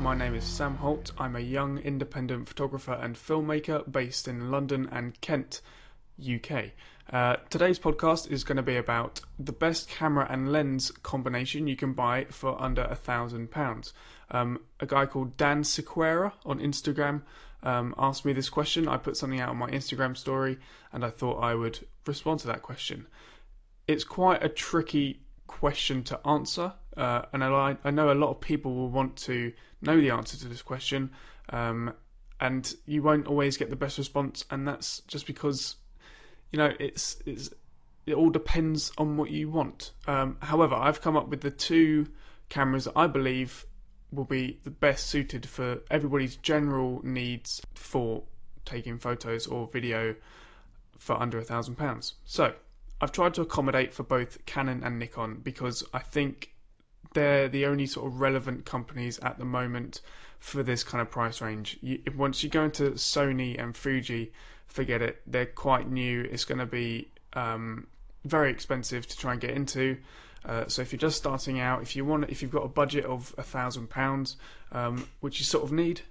My name is Sam Holt. I'm a young independent photographer and filmmaker based in London and Kent, UK. Uh, today's podcast is going to be about the best camera and lens combination you can buy for under a thousand pounds. Um, a guy called Dan Sequera on Instagram um, asked me this question. I put something out on my Instagram story and I thought I would respond to that question. It's quite a tricky question to answer, uh, and I, I know a lot of people will want to know the answer to this question, um, and you won't always get the best response, and that's just because you know it's it's it all depends on what you want. Um, however, I've come up with the two cameras that I believe will be the best suited for everybody's general needs for taking photos or video for under a thousand pounds. So I've tried to accommodate for both Canon and Nikon because I think they're the only sort of relevant companies at the moment for this kind of price range. You, once you go into Sony and Fuji, forget it. They're quite new. It's going to be um, very expensive to try and get into. Uh, so if you're just starting out, if you want, if you've got a budget of a thousand pounds, um, which you sort of need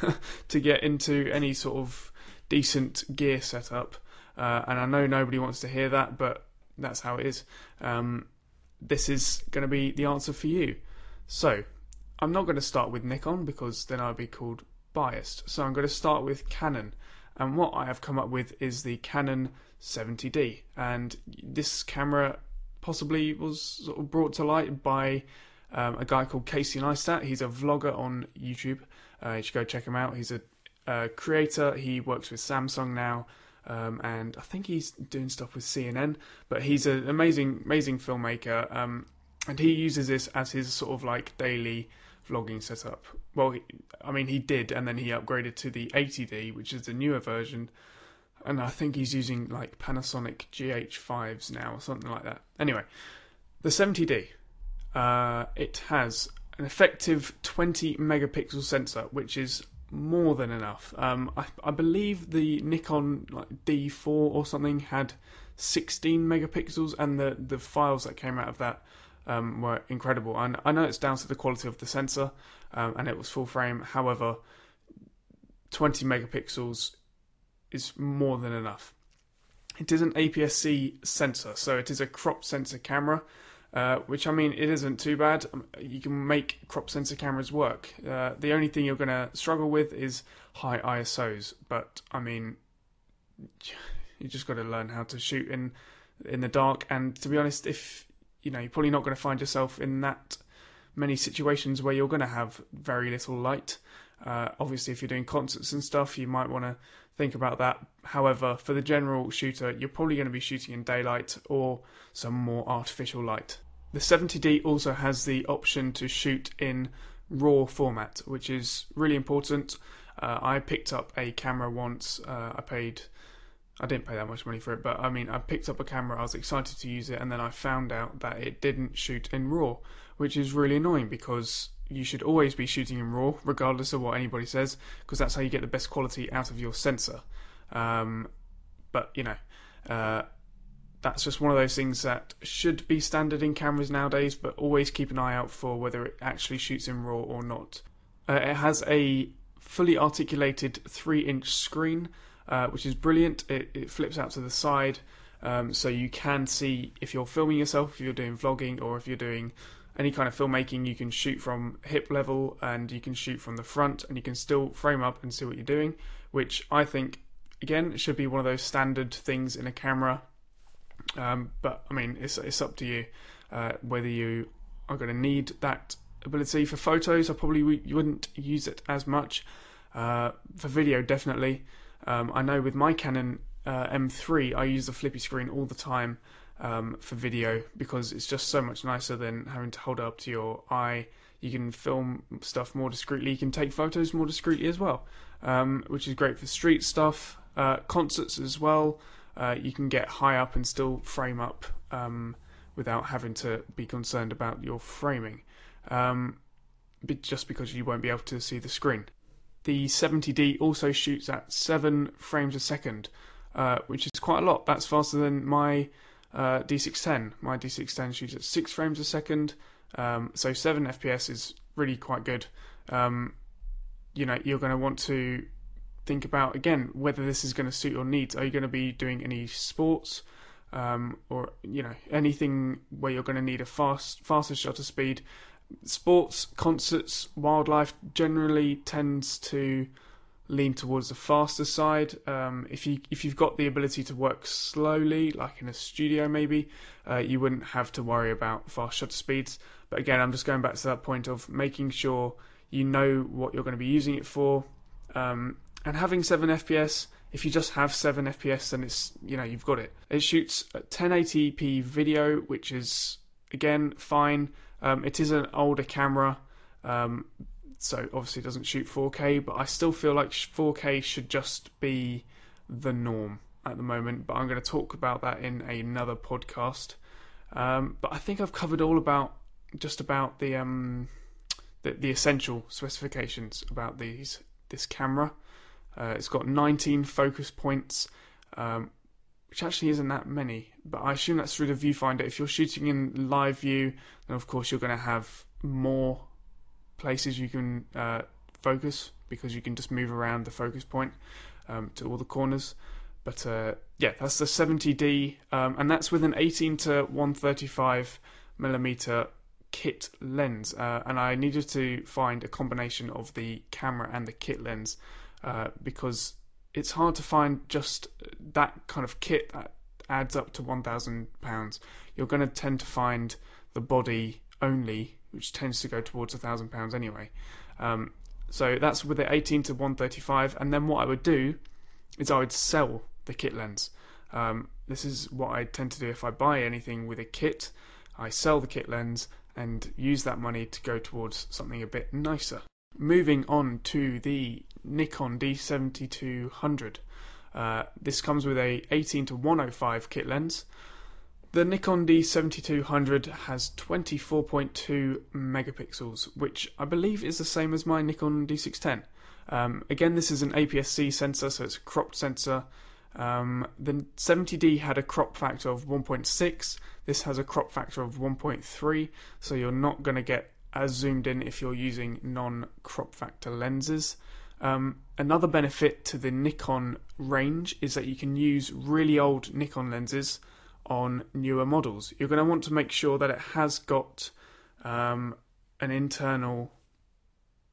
to get into any sort of decent gear setup, uh, and I know nobody wants to hear that, but that's how it is. Um, this is going to be the answer for you. So, I'm not going to start with Nikon because then I'd be called biased. So, I'm going to start with Canon. And what I have come up with is the Canon 70D. And this camera possibly was sort of brought to light by um, a guy called Casey Neistat. He's a vlogger on YouTube. Uh, you should go check him out. He's a, a creator. He works with Samsung now. Um, and I think he's doing stuff with CNN. But he's an amazing, amazing filmmaker, um, and he uses this as his sort of like daily vlogging setup. Well, I mean, he did, and then he upgraded to the 80D, which is the newer version, and I think he's using like Panasonic GH5s now or something like that. Anyway, the 70D, uh, it has an effective 20 megapixel sensor, which is more than enough. Um, I, I, believe the Nikon like D4 or something had 16 megapixels, and the the files that came out of that um, were incredible. And I know it's down to the quality of the sensor, um, and it was full frame. However, 20 megapixels is more than enough. It is an APS-C sensor, so it is a crop sensor camera. Uh, which I mean, it isn't too bad. Um, you can make crop sensor cameras work. Uh, the only thing you're going to struggle with is high ISOs. But I mean, you just got to learn how to shoot in in the dark. And to be honest, if you know, you're probably not going to find yourself in that many situations where you're going to have very little light. Uh, obviously, if you're doing concerts and stuff, you might want to think about that. However, for the general shooter, you're probably going to be shooting in daylight or some more artificial light. The 70D also has the option to shoot in RAW format, which is really important. Uh, I picked up a camera once. Uh, I paid, I didn't pay that much money for it, but I mean, I picked up a camera. I was excited to use it, and then I found out that it didn't shoot in RAW, which is really annoying because you should always be shooting in RAW, regardless of what anybody says, because that's how you get the best quality out of your sensor. Um, but you know, uh, that's just one of those things that should be standard in cameras nowadays, but always keep an eye out for whether it actually shoots in RAW or not. Uh, it has a fully articulated 3 inch screen, uh, which is brilliant. It, it, flips out to the side, um, so you can see if you're filming yourself, if you're doing vlogging, or if you're doing any kind of filmmaking, you can shoot from hip level and you can shoot from the front, and you can still frame up and see what you're doing, which I think, again, should be one of those standard things in a camera um, but I mean, it's it's up to you uh, whether you are going to need that ability for photos. I probably w- you wouldn't use it as much uh, for video. Definitely, um, I know with my Canon uh, M3, I use the flippy screen all the time um, for video because it's just so much nicer than having to hold it up to your eye. You can film stuff more discreetly. You can take photos more discreetly as well, um, which is great for street stuff, uh, concerts as well uh, you can get high up and still frame up um, without having to be concerned about your framing, um, just because you won't be able to see the screen. The 70D also shoots at 7 frames a second, uh, which is quite a lot. That's faster than my uh, D610. My D610 shoots at 6 frames a second, um, so 7 FPS is really quite good. um, you know, you're going to want to think about again whether this is going to suit your needs. Are you going to be doing any sports, um, or you know, anything where you're going to need a fast, faster shutter speed? Sports, concerts, wildlife generally tends to lean towards the faster side. Um, if you if you've got the ability to work slowly, like in a studio, maybe uh, you wouldn't have to worry about fast shutter speeds. But again, I'm just going back to that point of making sure you know what you're going to be using it for, um, and having seven FPS. If you just have seven FPS, then it's you know you've got it. It shoots 1080p video, which is again fine. Um, it is an older camera. Um, so obviously it doesn't shoot 4K, but I still feel like 4K should just be the norm at the moment. But I'm going to talk about that in another podcast. Um, but I think I've covered all about just about the um, the, the essential specifications about these this camera. Uh, it's got 19 focus points, um, which actually isn't that many, but I assume that's through the viewfinder. If you're shooting in live view, then of course you're going to have more places you can uh, focus because you can just move around the focus point um, to all the corners. But uh, yeah, that's the 70D, um, and that's with an 18 to 135 millimeter kit lens. Uh, and I needed to find a combination of the camera and the kit lens uh, because it's hard to find just that kind of kit that adds up to 1,000 pounds. You're going to tend to find the body only which tends to go towards a thousand pounds anyway. Um, so that's with the 18 to 135, and then what I would do is I would sell the kit lens. Um, this is what I tend to do if I buy anything with a kit. I sell the kit lens and use that money to go towards something a bit nicer. Moving on to the Nikon D7200. Uh, this comes with a 18 to 105 kit lens. The Nikon D7200 has 24.2 megapixels, which I believe is the same as my Nikon D610. Um, again, this is an APS-C sensor, so it's a cropped sensor. Um, the 70D had a crop factor of 1.6. This has a crop factor of 1.3, so you're not going to get as zoomed in if you're using non-crop factor lenses. Um, another benefit to the Nikon range is that you can use really old Nikon lenses on newer models. You're going to want to make sure that it has got um, an internal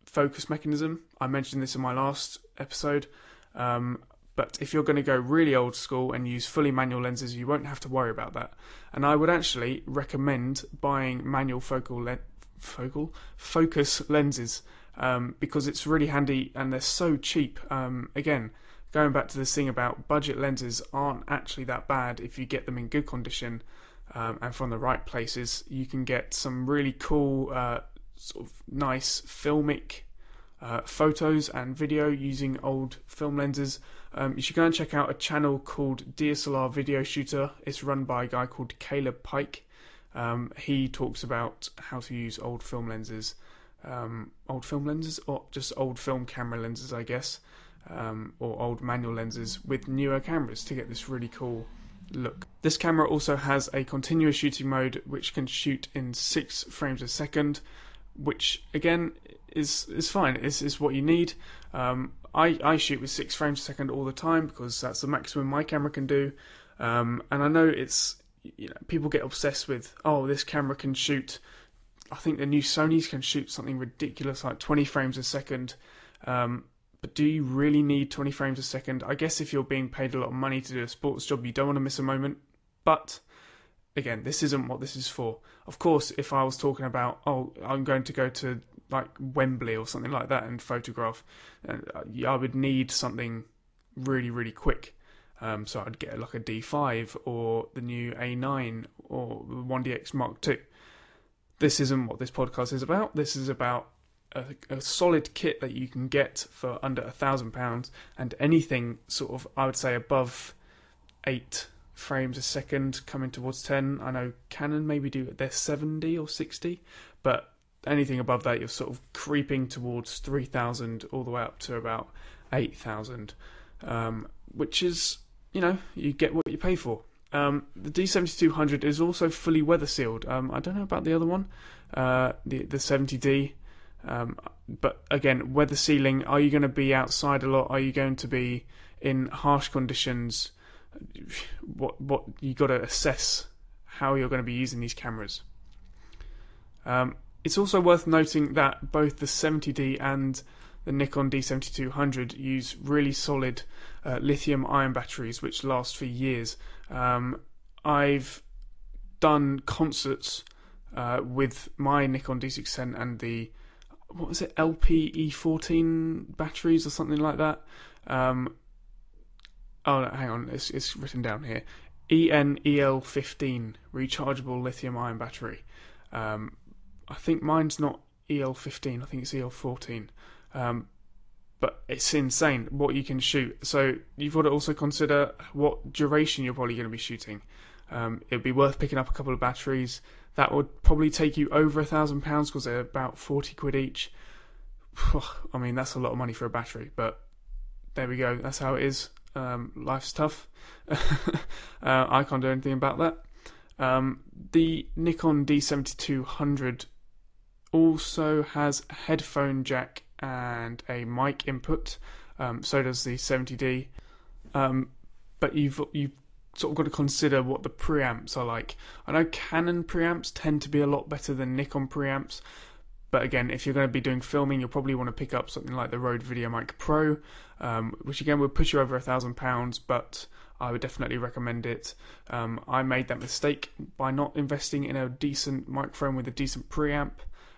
focus mechanism. I mentioned this in my last episode. Um, but if you're going to go really old school and use fully manual lenses, you won't have to worry about that. And I would actually recommend buying manual focal le- focal focus lenses um, because it's really handy and they're so cheap. Um, again, going back to this thing about budget lenses aren't actually that bad if you get them in good condition um, and from the right places. You can get some really cool, uh, sort of nice filmic uh, photos and video using old film lenses. Um, you should go and check out a channel called DSLR Video Shooter. It's run by a guy called Caleb Pike. Um, he talks about how to use old film lenses, um, old film lenses, or just old film camera lenses, I guess um, or old manual lenses with newer cameras to get this really cool look. This camera also has a continuous shooting mode which can shoot in six frames a second, which again is is fine. Is is what you need. Um, I I shoot with six frames a second all the time because that's the maximum my camera can do. Um, and I know it's you know people get obsessed with oh this camera can shoot. I think the new Sony's can shoot something ridiculous like 20 frames a second. Um, but do you really need 20 frames a second? I guess if you're being paid a lot of money to do a sports job, you don't want to miss a moment. But again, this isn't what this is for. Of course, if I was talking about, oh, I'm going to go to like Wembley or something like that and photograph, uh, I would need something really, really quick. Um, so I'd get like a D5 or the new A9 or the 1DX Mark II. This isn't what this podcast is about. This is about a, a, solid kit that you can get for under a thousand pounds, and anything sort of I would say above eight frames a second, coming towards ten. I know Canon maybe do their seventy or sixty, but anything above that, you're sort of creeping towards three thousand, all the way up to about eight thousand, um, which is you know you get what you pay for. Um, the D7200 is also fully weather sealed. Um, I don't know about the other one, uh, the the 70D. Um, but again, weather sealing. Are you going to be outside a lot? Are you going to be in harsh conditions? What what you got to assess how you're going to be using these cameras. Um, it's also worth noting that both the 70D and the Nikon D7200 use really solid uh, lithium ion batteries which last for years. Um, I've done concerts uh, with my Nikon D610 and the what was it LPE14 batteries or something like that. Um, oh, hang on, it's, it's written down here. ENEL15 rechargeable lithium ion battery. Um, I think mine's not EL15. I think it's EL14. Um, but it's insane what you can shoot. So you've got to also consider what duration you're probably going to be shooting. Um, it'd be worth picking up a couple of batteries. That would probably take you over a thousand pounds because they're about forty quid each. I mean, that's a lot of money for a battery, but there we go. That's how it is. Um, life's tough. uh, I can't do anything about that. Um, the Nikon D7200 also has a headphone jack and a mic input. Um, so does the 70D. Um, but you've you've sort of got to consider what the preamps are like. I know Canon preamps tend to be a lot better than Nikon preamps, but again, if you're going to be doing filming, you'll probably want to pick up something like the Rode VideoMic Pro, um, which again will push you over a thousand pounds, but I would definitely recommend it. Um, I made that mistake by not investing in a decent microphone with a decent preamp.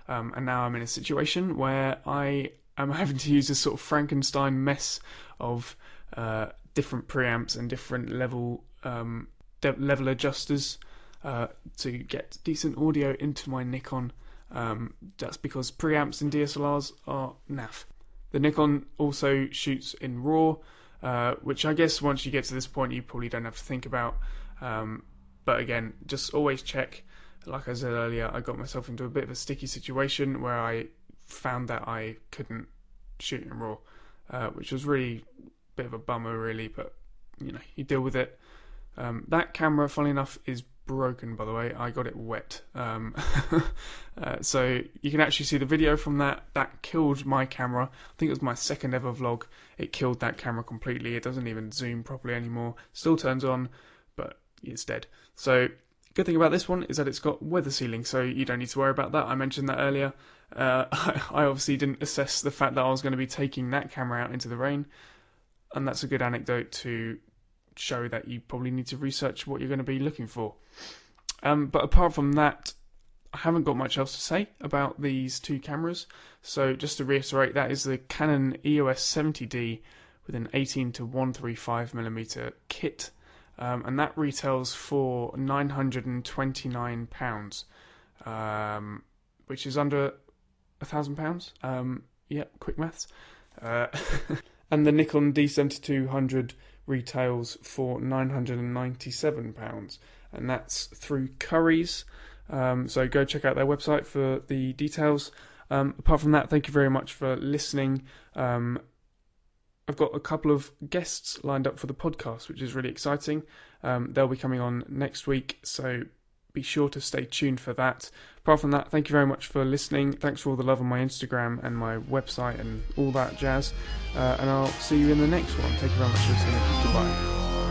Um, and now I'm in a situation where I am having to use this sort of Frankenstein mess of uh, different preamps and different level um, de- level adjusters uh, to get decent audio into my Nikon. Um, that's because preamps in DSLRs are naff. The Nikon also shoots in RAW, uh, which I guess once you get to this point you probably don't have to think about. Um, but again, just always check like I said earlier, I got myself into a bit of a sticky situation where I found that I couldn't shoot in RAW, uh, which was really a bit of a bummer, really. But you know, you deal with it. Um, that camera, funny enough, is broken. By the way, I got it wet, um, uh, so you can actually see the video from that. That killed my camera. I think it was my second ever vlog. It killed that camera completely. It doesn't even zoom properly anymore. Still turns on, but it's dead. So Good thing about this one is that it's got weather sealing, so you don't need to worry about that. I mentioned that earlier. Uh, I obviously didn't assess the fact that I was going to be taking that camera out into the rain, and that's a good anecdote to show that you probably need to research what you're going to be looking for. Um, but apart from that, I haven't got much else to say about these two cameras. So just to reiterate, that is the Canon EOS 70D with an 18 to 135 millimeter kit um, and that retails for nine hundred and twenty nine pounds, um, which is under a thousand pounds. Um, yeah, quick maths. Uh, and the Nikon D seventy two hundred retails for nine hundred and ninety seven pounds, and that's through Currys. Um, so go check out their website for the details. Um, apart from that, thank you very much for listening. Um, I've got a couple of guests lined up for the podcast, which is really exciting. Um, they'll be coming on next week, so be sure to stay tuned for that. Apart from that, thank you very much for listening. Thanks for all the love on my Instagram and my website and all that jazz. Uh, and I'll see you in the next one. Thank you very much for listening. Goodbye.